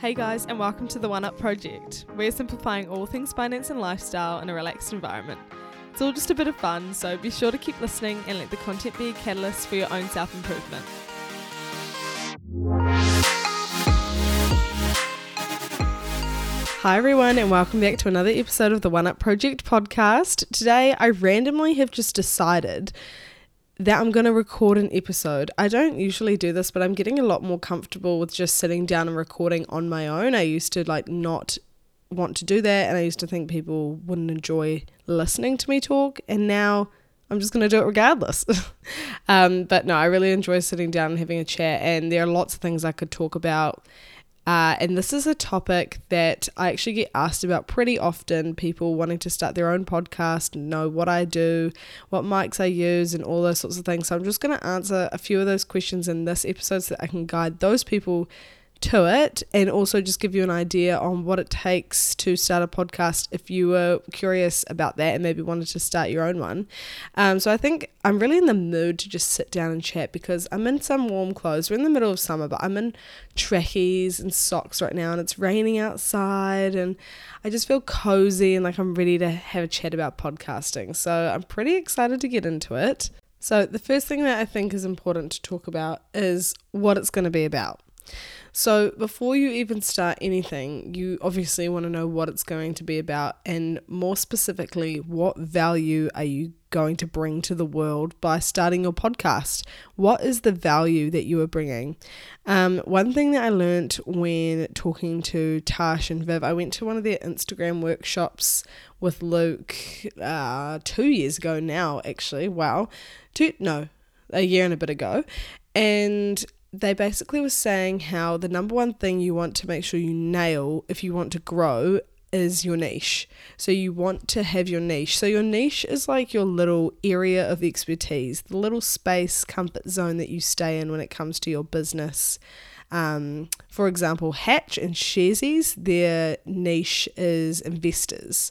Hey guys, and welcome to the One Up Project. We're simplifying all things finance and lifestyle in a relaxed environment. It's all just a bit of fun, so be sure to keep listening and let the content be a catalyst for your own self improvement. Hi, everyone, and welcome back to another episode of the One Up Project podcast. Today, I randomly have just decided that I'm going to record an episode. I don't usually do this, but I'm getting a lot more comfortable with just sitting down and recording on my own. I used to like not want to do that, and I used to think people wouldn't enjoy listening to me talk, and now I'm just going to do it regardless. um, but no, I really enjoy sitting down and having a chat, and there are lots of things I could talk about uh, and this is a topic that I actually get asked about pretty often. People wanting to start their own podcast, know what I do, what mics I use, and all those sorts of things. So I'm just going to answer a few of those questions in this episode so that I can guide those people to it and also just give you an idea on what it takes to start a podcast if you were curious about that and maybe wanted to start your own one. Um, so I think I'm really in the mood to just sit down and chat because I'm in some warm clothes. We're in the middle of summer, but I'm in trackies and socks right now and it's raining outside and I just feel cozy and like I'm ready to have a chat about podcasting. So I'm pretty excited to get into it. So, the first thing that I think is important to talk about is what it's going to be about. So, before you even start anything, you obviously want to know what it's going to be about, and more specifically, what value are you going to bring to the world by starting your podcast? What is the value that you are bringing? Um, one thing that I learned when talking to Tash and Viv, I went to one of their Instagram workshops with Luke uh, two years ago now, actually. Wow. Two, no, a year and a bit ago. And they basically were saying how the number one thing you want to make sure you nail if you want to grow is your niche. So you want to have your niche. So your niche is like your little area of expertise, the little space, comfort zone that you stay in when it comes to your business. Um, for example, Hatch and Sharesies, their niche is investors.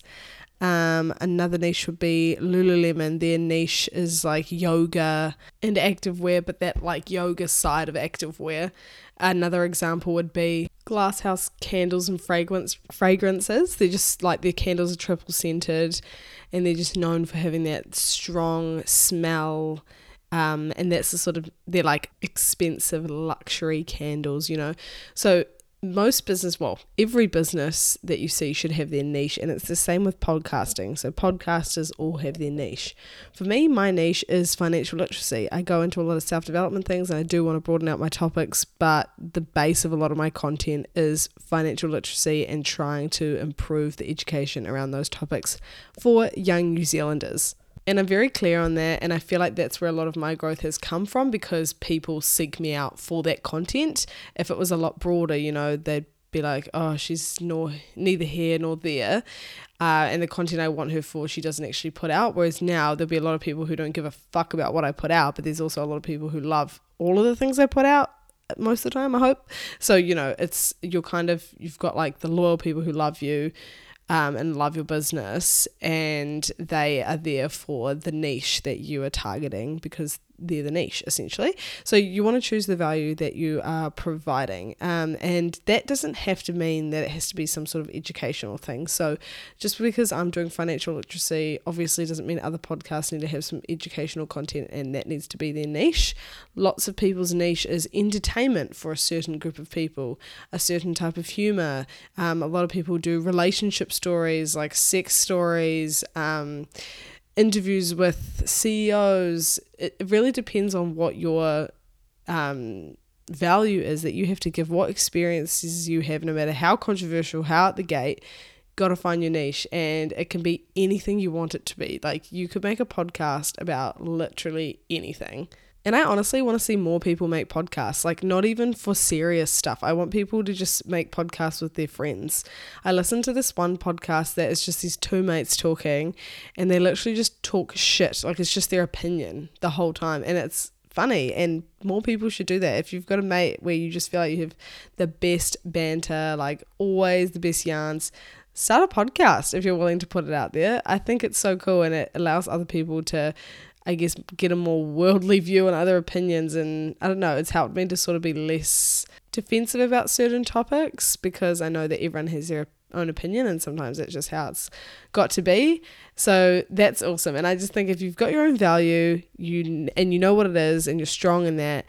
Um, another niche would be Lululemon. Their niche is like yoga and activewear, but that like yoga side of activewear. Another example would be Glasshouse candles and fragrance fragrances. They're just like their candles are triple scented, and they're just known for having that strong smell. Um, and that's the sort of they're like expensive luxury candles, you know. So most business, well, every business that you see should have their niche, and it's the same with podcasting. So, podcasters all have their niche. For me, my niche is financial literacy. I go into a lot of self development things and I do want to broaden out my topics, but the base of a lot of my content is financial literacy and trying to improve the education around those topics for young New Zealanders. And I'm very clear on that. And I feel like that's where a lot of my growth has come from because people seek me out for that content. If it was a lot broader, you know, they'd be like, oh, she's nor neither here nor there. Uh, and the content I want her for, she doesn't actually put out. Whereas now there'll be a lot of people who don't give a fuck about what I put out, but there's also a lot of people who love all of the things I put out most of the time, I hope. So, you know, it's you're kind of, you've got like the loyal people who love you um, and love your business, and they are there for the niche that you are targeting because they're the niche essentially. So you want to choose the value that you are providing, um, and that doesn't have to mean that it has to be some sort of educational thing. So just because I'm doing financial literacy, obviously doesn't mean other podcasts need to have some educational content, and that needs to be their niche. Lots of people's niche is entertainment for a certain group of people, a certain type of humor. Um, a lot of people do relationship stories like sex stories. Um, interviews with CEOs. It really depends on what your um, value is that you have to give, what experiences you have, no matter how controversial, how at the gate. Got to find your niche, and it can be anything you want it to be. Like, you could make a podcast about literally anything. And I honestly want to see more people make podcasts, like not even for serious stuff. I want people to just make podcasts with their friends. I listened to this one podcast that is just these two mates talking and they literally just talk shit. Like it's just their opinion the whole time. And it's funny and more people should do that. If you've got a mate where you just feel like you have the best banter, like always the best yarns, start a podcast if you're willing to put it out there. I think it's so cool and it allows other people to I guess, get a more worldly view on other opinions. And I don't know, it's helped me to sort of be less defensive about certain topics because I know that everyone has their own opinion and sometimes it's just how it's got to be. So that's awesome. And I just think if you've got your own value, you and you know what it is and you're strong in that,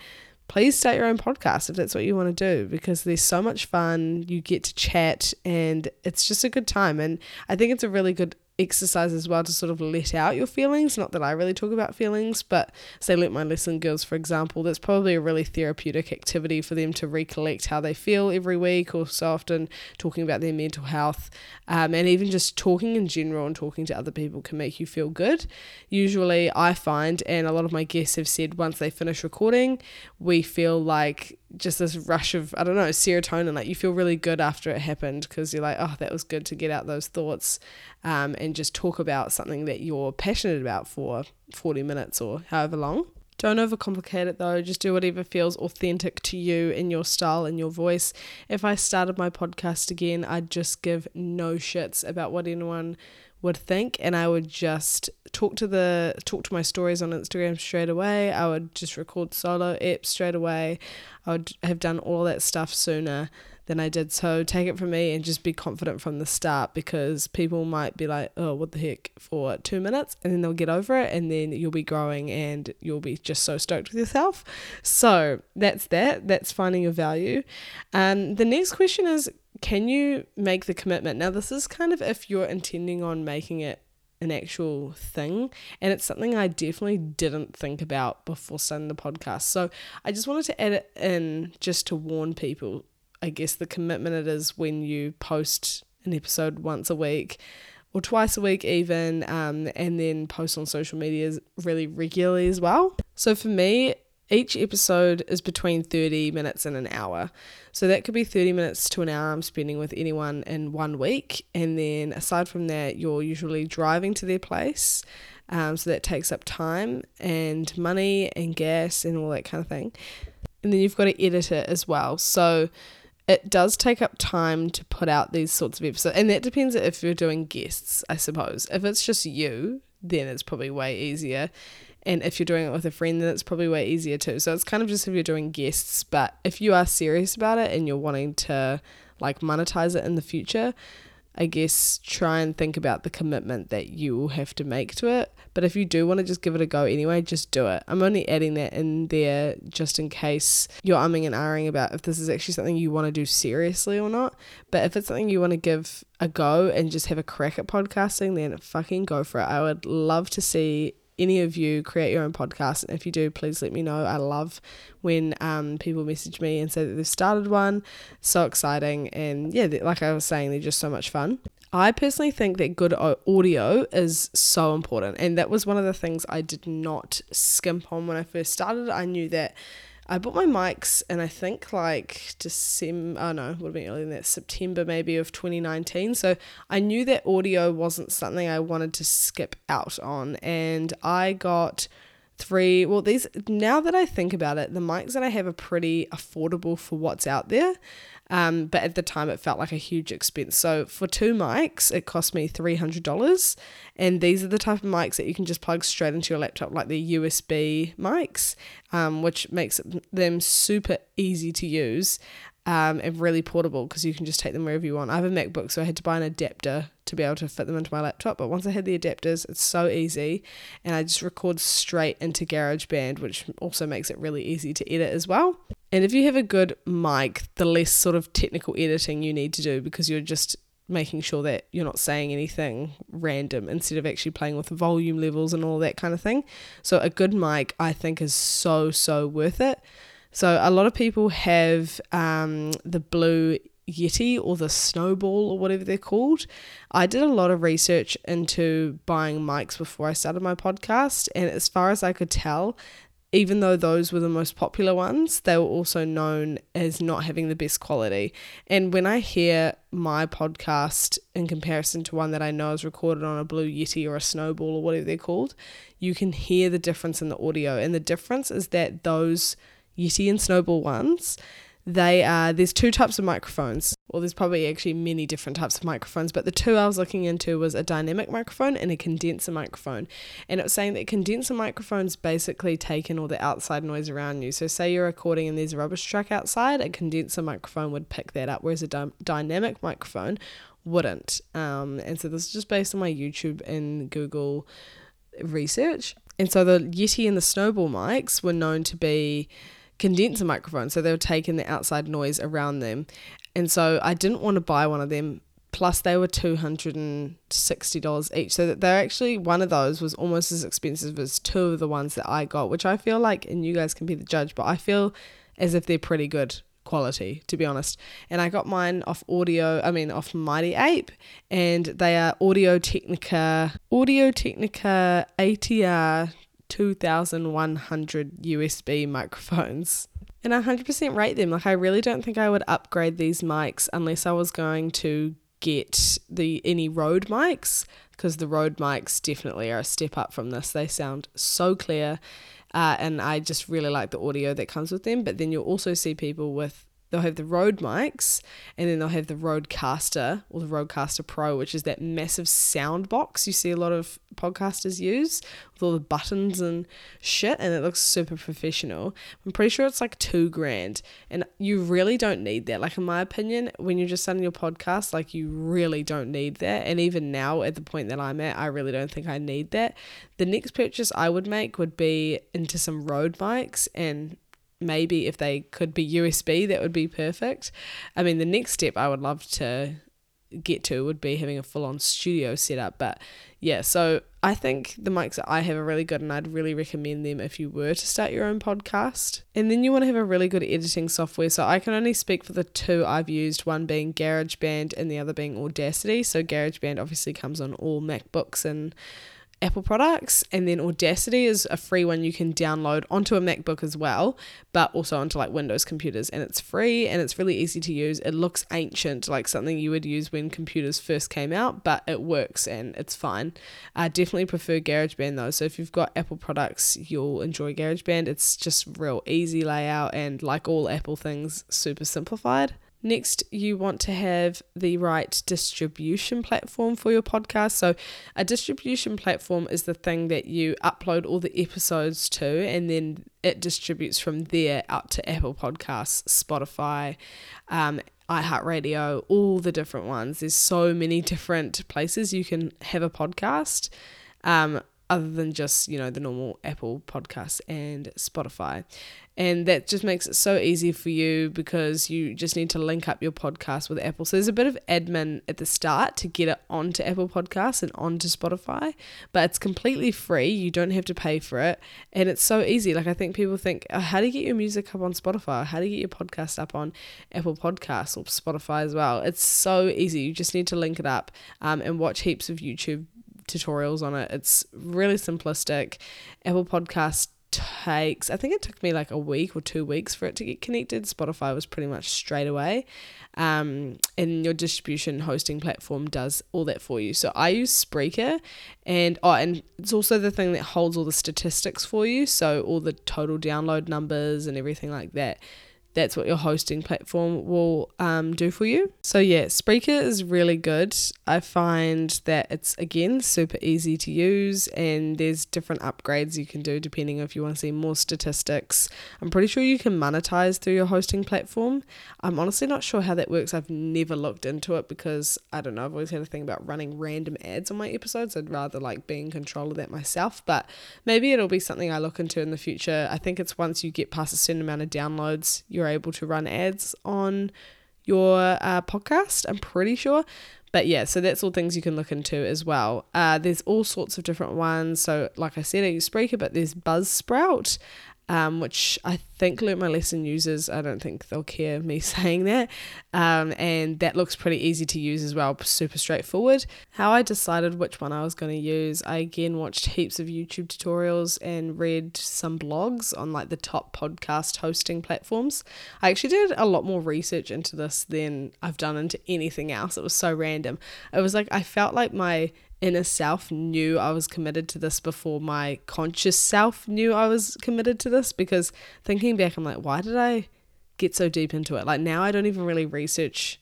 please start your own podcast if that's what you want to do because there's so much fun. You get to chat and it's just a good time. And I think it's a really good exercise as well to sort of let out your feelings. Not that I really talk about feelings, but say, Learn My Lesson girls, for example, that's probably a really therapeutic activity for them to recollect how they feel every week or so often, talking about their mental health. Um, and even just talking in general and talking to other people can make you feel good. Usually, I find, and a lot of my guests have said once they finish recording, we feel like just this rush of I don't know serotonin like you feel really good after it happened because you're like oh that was good to get out those thoughts um, and just talk about something that you're passionate about for 40 minutes or however long. Don't overcomplicate it though. Just do whatever feels authentic to you in your style and your voice. If I started my podcast again I'd just give no shits about what anyone would think and I would just talk to the talk to my stories on Instagram straight away. I would just record solo apps straight away. I would have done all that stuff sooner than I did. So take it from me and just be confident from the start because people might be like, oh, what the heck, for two minutes, and then they'll get over it, and then you'll be growing and you'll be just so stoked with yourself. So that's that. That's finding your value. And um, the next question is, can you make the commitment? Now, this is kind of if you're intending on making it an actual thing. And it's something I definitely didn't think about before starting the podcast. So I just wanted to add it in just to warn people, I guess, the commitment it is when you post an episode once a week or twice a week, even, um, and then post on social media really regularly as well. So for me, each episode is between 30 minutes and an hour. So that could be 30 minutes to an hour I'm spending with anyone in one week. And then aside from that, you're usually driving to their place. Um, so that takes up time and money and gas and all that kind of thing. And then you've got to edit it as well. So it does take up time to put out these sorts of episodes. And that depends if you're doing guests, I suppose. If it's just you, then it's probably way easier. And if you're doing it with a friend, then it's probably way easier too. So it's kind of just if you're doing guests, but if you are serious about it and you're wanting to like monetize it in the future, I guess try and think about the commitment that you will have to make to it. But if you do want to just give it a go anyway, just do it. I'm only adding that in there just in case you're umming and ahhing about if this is actually something you want to do seriously or not. But if it's something you want to give a go and just have a crack at podcasting, then fucking go for it. I would love to see any of you create your own podcast. And if you do, please let me know. I love when um, people message me and say that they've started one. So exciting. And yeah, like I was saying, they're just so much fun. I personally think that good audio is so important. And that was one of the things I did not skimp on when I first started. I knew that I bought my mics and I think like December, oh no, would have been earlier than that, September maybe of 2019. So I knew that audio wasn't something I wanted to skip out on. And I got three, well, these, now that I think about it, the mics that I have are pretty affordable for what's out there. Um, but at the time, it felt like a huge expense. So for two mics, it cost me $300. And these are the type of mics that you can just plug straight into your laptop, like the USB mics, um, which makes them super easy to use um, and really portable because you can just take them wherever you want. I have a MacBook, so I had to buy an adapter to be able to fit them into my laptop. But once I had the adapters, it's so easy, and I just record straight into GarageBand, which also makes it really easy to edit as well. And if you have a good mic, the less sort of technical editing you need to do because you're just making sure that you're not saying anything random instead of actually playing with volume levels and all that kind of thing. So a good mic I think is so so worth it. So a lot of people have um, the blue Yeti or the Snowball or whatever they're called. I did a lot of research into buying mics before I started my podcast, and as far as I could tell, even though those were the most popular ones, they were also known as not having the best quality. And when I hear my podcast in comparison to one that I know is recorded on a Blue Yeti or a Snowball or whatever they're called, you can hear the difference in the audio. And the difference is that those Yeti and Snowball ones, they are there's two types of microphones. Well, there's probably actually many different types of microphones, but the two I was looking into was a dynamic microphone and a condenser microphone. And it was saying that condenser microphones basically take in all the outside noise around you. So, say you're recording and there's a rubbish truck outside, a condenser microphone would pick that up, whereas a dy- dynamic microphone wouldn't. Um, and so this is just based on my YouTube and Google research. And so the Yeti and the Snowball mics were known to be condenser microphones, so they were taking the outside noise around them. And so I didn't want to buy one of them. Plus, they were two hundred and sixty dollars each. So that they're actually one of those was almost as expensive as two of the ones that I got, which I feel like, and you guys can be the judge, but I feel as if they're pretty good quality to be honest and i got mine off audio i mean off mighty ape and they are audio technica audio technica atr 2100 USB microphones. And I 100% rate them. Like, I really don't think I would upgrade these mics unless I was going to get the any Rode mics because the Rode mics definitely are a step up from this. They sound so clear, uh, and I just really like the audio that comes with them. But then you'll also see people with they'll have the Rode mics and then they'll have the Rodecaster or the Rodecaster Pro, which is that massive sound box you see a lot of podcasters use with all the buttons and shit, and it looks super professional. I'm pretty sure it's like two grand, and you really don't need that. Like, in my opinion, when you're just starting your podcast, like, you really don't need that. And even now, at the point that I'm at, I really don't think I need that. The next purchase I would make would be into some Rode mics and maybe if they could be USB, that would be perfect. I mean, the next step I would love to get to would be having a full on studio setup. But yeah, so I think the mics that I have are really good and I'd really recommend them if you were to start your own podcast. And then you want to have a really good editing software. So I can only speak for the two I've used, one being GarageBand and the other being Audacity. So GarageBand obviously comes on all MacBooks and Apple products. And then Audacity is a free one you can download onto a MacBook as well, but also onto like Windows computers. And it's free and it's really easy to use. It looks ancient, like something you would use when computers first came out, but it works and it's fine. I definitely prefer GarageBand though. So if you've got Apple products, you'll enjoy GarageBand. It's just real easy layout and like all Apple things, super simplified. Next, you want to have the right distribution platform for your podcast. So, a distribution platform is the thing that you upload all the episodes to, and then it distributes from there out to Apple Podcasts, Spotify, um, iHeartRadio, all the different ones. There's so many different places you can have a podcast. Um, other than just, you know, the normal Apple podcasts and Spotify. And that just makes it so easy for you because you just need to link up your podcast with Apple. So there's a bit of admin at the start to get it onto Apple Podcasts and onto Spotify, but it's completely free. You don't have to pay for it. And it's so easy. Like I think people think, oh, how do you get your music up on Spotify? How do you get your podcast up on Apple Podcasts or Spotify as well? It's so easy. You just need to link it up um, and watch heaps of YouTube tutorials on it. It's really simplistic. Apple Podcast takes, I think it took me like a week or two weeks for it to get connected. Spotify was pretty much straight away. Um, and your distribution hosting platform does all that for you. So I use Spreaker, and oh, and it's also the thing that holds all the statistics for you. So all the total download numbers and everything like that that's what your hosting platform will um, do for you. So, yeah, Spreaker is really good. I find that it's again super easy to use, and there's different upgrades you can do depending if you want to see more statistics. I'm pretty sure you can monetize through your hosting platform. I'm honestly not sure how that works. I've never looked into it because I don't know, I've always had a thing about running random ads on my episodes. I'd rather like be in control of that myself, but maybe it'll be something I look into in the future. I think it's once you get past a certain amount of downloads, you're able to run ads on your uh, podcast. I'm pretty sure. But yeah, so that's all things you can look into as well. Uh, there's all sorts of different ones. So, like I said, I use Spreaker, but there's Buzzsprout um, which I think Learn My Lesson uses. I don't think they'll care me saying that. Um, and that looks pretty easy to use as well, super straightforward. How I decided which one I was going to use, I again watched heaps of YouTube tutorials and read some blogs on like the top podcast hosting platforms. I actually did a lot more research into this than I've done into anything else. It was so random. It was like I felt like my inner self knew I was committed to this before my conscious self knew I was committed to this because thinking back, I'm like, why did I get so deep into it. Like now I don't even really research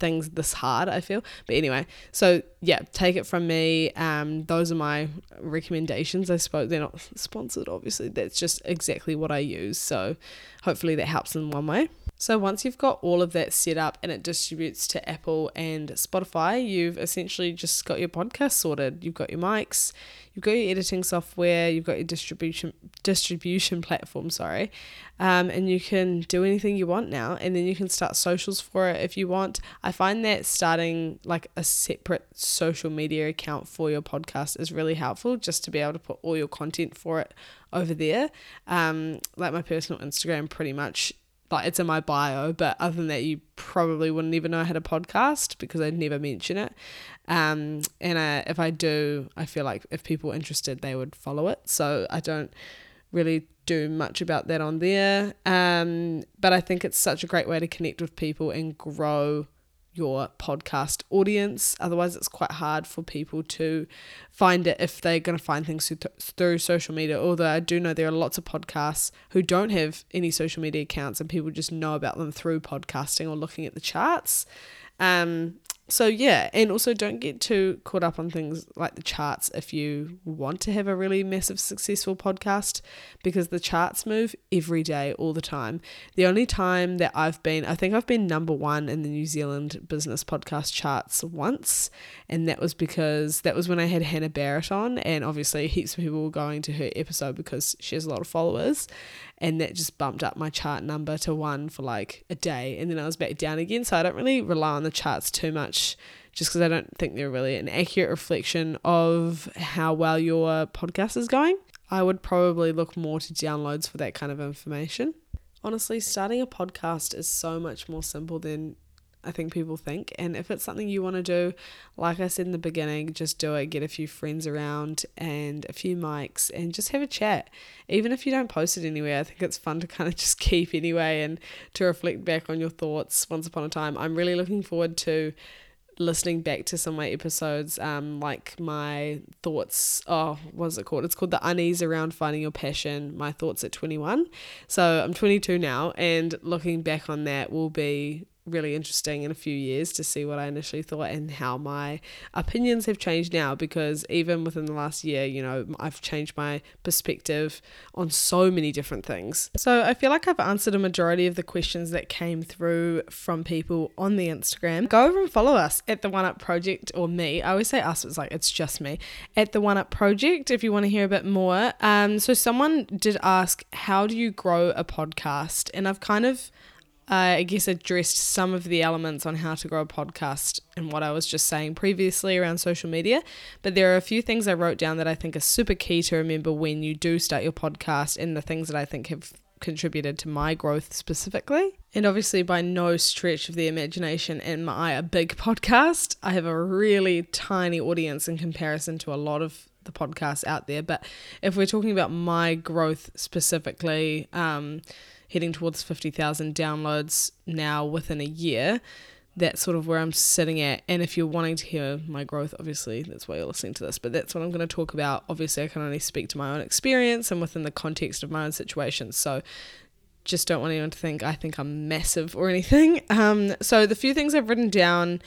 things this hard i feel but anyway so yeah take it from me. Um those are my recommendations. I suppose they're not sponsored obviously. That's just exactly what i use. So hopefully that helps in one way. So once you've got all of that set up and it distributes to Apple and Spotify, you've essentially just got your podcast sorted. You've got your mics, you've got your editing software, you've got your distribution distribution platform, sorry, um, and you can do anything you want now. And then you can start socials for it if you want. I find that starting like a separate social media account for your podcast is really helpful, just to be able to put all your content for it over there. Um, like my personal Instagram, pretty much like it's in my bio, but other than that, you probably wouldn't even know I had a podcast because I'd never mention it. Um, and if I do, I feel like if people are interested, they would follow it. So I don't really do much about that on there. Um, but I think it's such a great way to connect with people and grow your podcast audience. Otherwise, it's quite hard for people to find it if they're going to find things through social media. Although I do know there are lots of podcasts who don't have any social media accounts and people just know about them through podcasting or looking at the charts. Um, so yeah, and also don't get too caught up on things like the charts if you want to have a really massive successful podcast because the charts move every day all the time. The only time that I've been I think I've been number 1 in the New Zealand business podcast charts once and that was because that was when I had Hannah Barrett on and obviously heaps of people were going to her episode because she has a lot of followers and that just bumped up my chart number to 1 for like a day and then I was back down again so I don't really rely on the charts too much just because I don't think they're really an accurate reflection of how well your podcast is going. I would probably look more to downloads for that kind of information. Honestly, starting a podcast is so much more simple than I think people think. And if it's something you want to do, like I said in the beginning, just do it. Get a few friends around and a few mics and just have a chat. Even if you don't post it anywhere, I think it's fun to kind of just keep anyway and to reflect back on your thoughts once upon a time. I'm really looking forward to listening back to some of my episodes, um, like my thoughts. Oh, what's it called? It's called the unease around finding your passion. My thoughts at twenty one. So I'm twenty two now, and looking back on that will be really interesting in a few years to see what I initially thought and how my opinions have changed now because even within the last year, you know, I've changed my perspective on so many different things. So I feel like I've answered a majority of the questions that came through from people on the Instagram. Go over and follow us at the One Up Project or me. I always say us, it's like it's just me at the One Up Project if you want to hear a bit more. Um, so someone did ask, how do you grow a podcast? And I've kind of I guess addressed some of the elements on how to grow a podcast and what I was just saying previously around social media. But there are a few things I wrote down that I think are super key to remember when you do start your podcast and the things that I think have contributed to my growth specifically. And obviously, by no stretch of the imagination, am I a big podcast. I have a really tiny audience in comparison to a lot of the podcasts out there. But if we're talking about my growth specifically, um, heading towards 50,000 downloads now within a year. That's sort of where I'm sitting at. And if you're wanting to hear my growth, obviously that's why you're listening to this. But that's what I'm going to talk about. Obviously, I can only speak to my own experience and within the context of my own situation. So just don't want anyone to think I think I'm massive or anything. Um, so the few things I've written down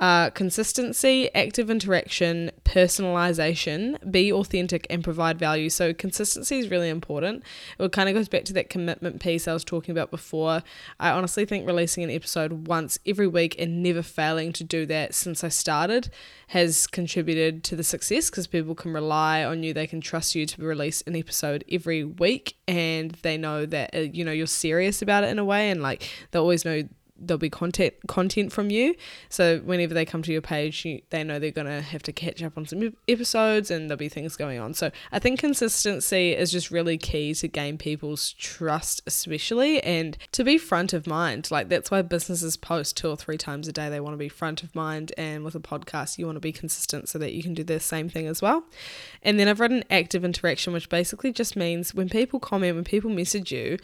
uh, consistency, active interaction, personalization, be authentic, and provide value. So, consistency is really important. It kind of goes back to that commitment piece I was talking about before. I honestly think releasing an episode once every week and never failing to do that since I started has contributed to the success because people can rely on you, they can trust you to release an episode every week, and they know that uh, you know you're serious about it in a way, and like they always know there'll be content content from you. So whenever they come to your page, you, they know they're gonna have to catch up on some episodes, and there'll be things going on. So I think consistency is just really key to gain people's trust, especially, and to be front of mind. Like that's why businesses post two or three times a day. They want to be front of mind, and with a podcast, you want to be consistent so that you can do the same thing as well. And then I've written active interaction, which basically just means when people comment, when people message you,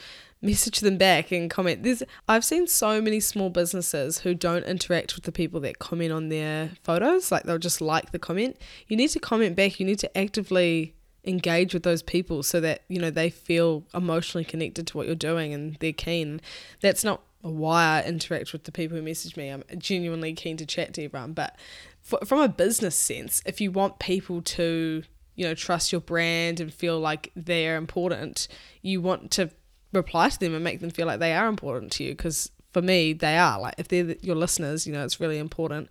message them back and comment. There's I've seen so many small businesses who don't interact with the people that comment on their photos, like they'll just like the comment. You need to comment back. You need to actively engage with those people so that you know they feel emotionally connected to what you're doing and they're keen that's not why I interact with the people who message me I'm genuinely keen to chat to everyone but for, from a business sense if you want people to you know trust your brand and feel like they're important you want to reply to them and make them feel like they are important to you because for me they are like if they're your listeners you know it's really important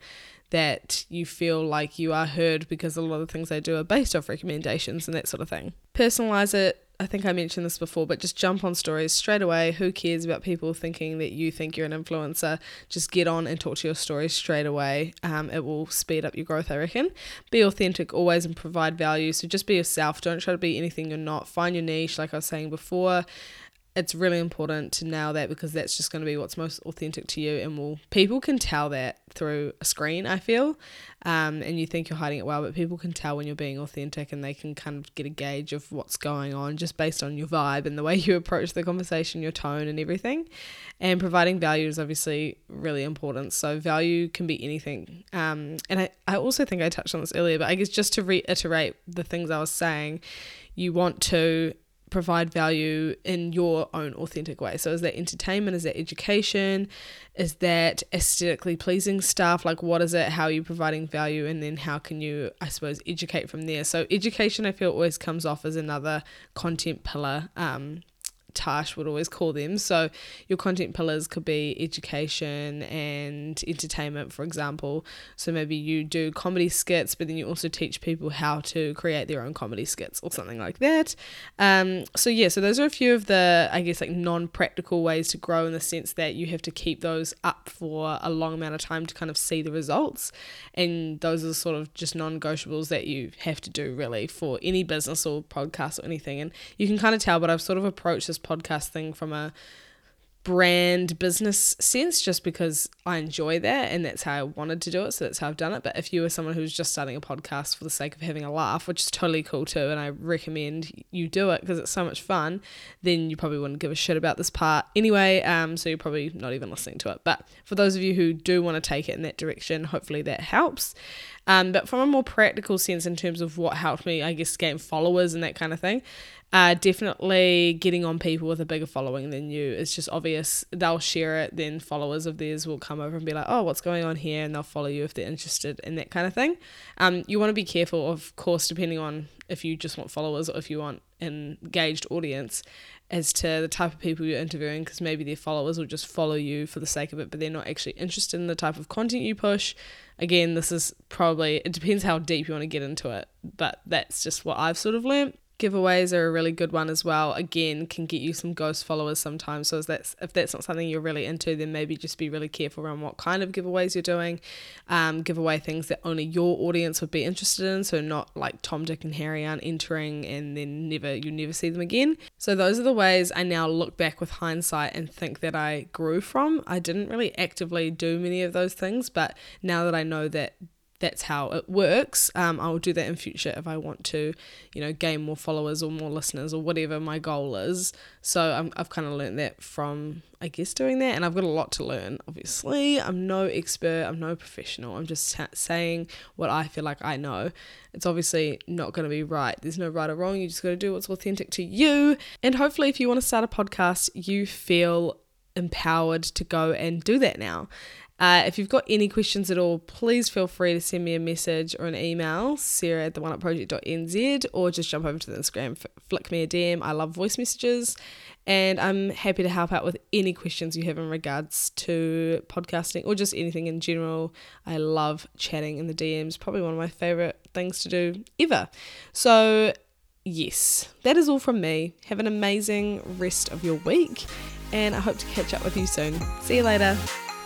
that you feel like you are heard because a lot of the things they do are based off recommendations and that sort of thing. Personalize it. I think I mentioned this before, but just jump on stories straight away. Who cares about people thinking that you think you're an influencer? Just get on and talk to your stories straight away. Um, it will speed up your growth, I reckon. Be authentic always and provide value. So just be yourself. Don't try to be anything you're not. Find your niche, like I was saying before it's really important to nail that because that's just going to be what's most authentic to you and will people can tell that through a screen i feel. Um, and you think you're hiding it well but people can tell when you're being authentic and they can kind of get a gauge of what's going on just based on your vibe and the way you approach the conversation your tone and everything. And providing value is obviously really important. So value can be anything. Um, and I, I also think i touched on this earlier but i guess just to reiterate the things i was saying you want to provide value in your own authentic way. So, is that entertainment? Is that education? Is that aesthetically pleasing stuff? Like, what is it? How are you providing value? And then, how can you, I suppose, educate from there? So, education, I feel, always comes off as another content pillar. Um, Tash would always call them. So your content pillars could be education and entertainment, for example. So maybe you do comedy skits, but then you also teach people how to create their own comedy skits or something like that. Um, so yeah, so those are a few of the, I guess, like non-practical ways to grow in the sense that you have to keep those up for a long amount of time to kind of see the results. And those are sort of just non-negotiables that you have to do really for any business or podcast or anything. And you can kind of tell, but I've sort of approached this podcast thing from a brand business sense just because I enjoy that and that's how I wanted to do it. So that's how I've done it. But if you are someone who's just starting a podcast for the sake of having a laugh, which is totally cool too, and I recommend you do it because it's so much fun, then you probably wouldn't give a shit about this part anyway. Um, so you're probably not even listening to it. But for those of you who do want to take it in that direction, hopefully that helps. Um, but from a more practical sense, in terms of what helped me, I guess, gain followers and that kind of thing, uh, definitely getting on people with a bigger following than you. It's just obvious. They'll share it, then followers of theirs will come over and be like, oh, what's going on here? And they'll follow you if they're interested in that kind of thing. Um, you want to be careful, of course, depending on if you just want followers or if you want an engaged audience as to the type of people you're interviewing because maybe their followers will just follow you for the sake of it but they're not actually interested in the type of content you push again this is probably it depends how deep you want to get into it but that's just what i've sort of learnt giveaways are a really good one as well. Again can get you some ghost followers sometimes. So if that's if that's not something you're really into then maybe just be really careful around what kind of giveaways you're doing. Um, give away things that only your audience would be interested in. So not like tom dick and harry aren't entering and then never you never see them again. So those are the ways i now look back with hindsight and think that i grew from. I didn't really actively do many of those things but now that i know that that's how it works. Um, I will do that in future if I want to, you know, gain more followers or more listeners or whatever my goal is. So i have kind of learned that from, I guess, doing that. And I've got a lot to learn, obviously. I'm no expert, I'm no professional. I'm just saying what I feel like I know. It's obviously not going to be right. There's no right or wrong. You just got to do what's authentic to you. And hopefully, if you want to start a podcast, you feel empowered to go and do that now. Uh, if you've got any questions at all, please feel free to send me a message or an email, sarah at the one project.nz, or just jump over to the Instagram, flick me a DM. I love voice messages, and I'm happy to help out with any questions you have in regards to podcasting or just anything in general. I love chatting in the DMs, probably one of my favorite things to do ever. So, yes, that is all from me. Have an amazing rest of your week, and I hope to catch up with you soon. See you later.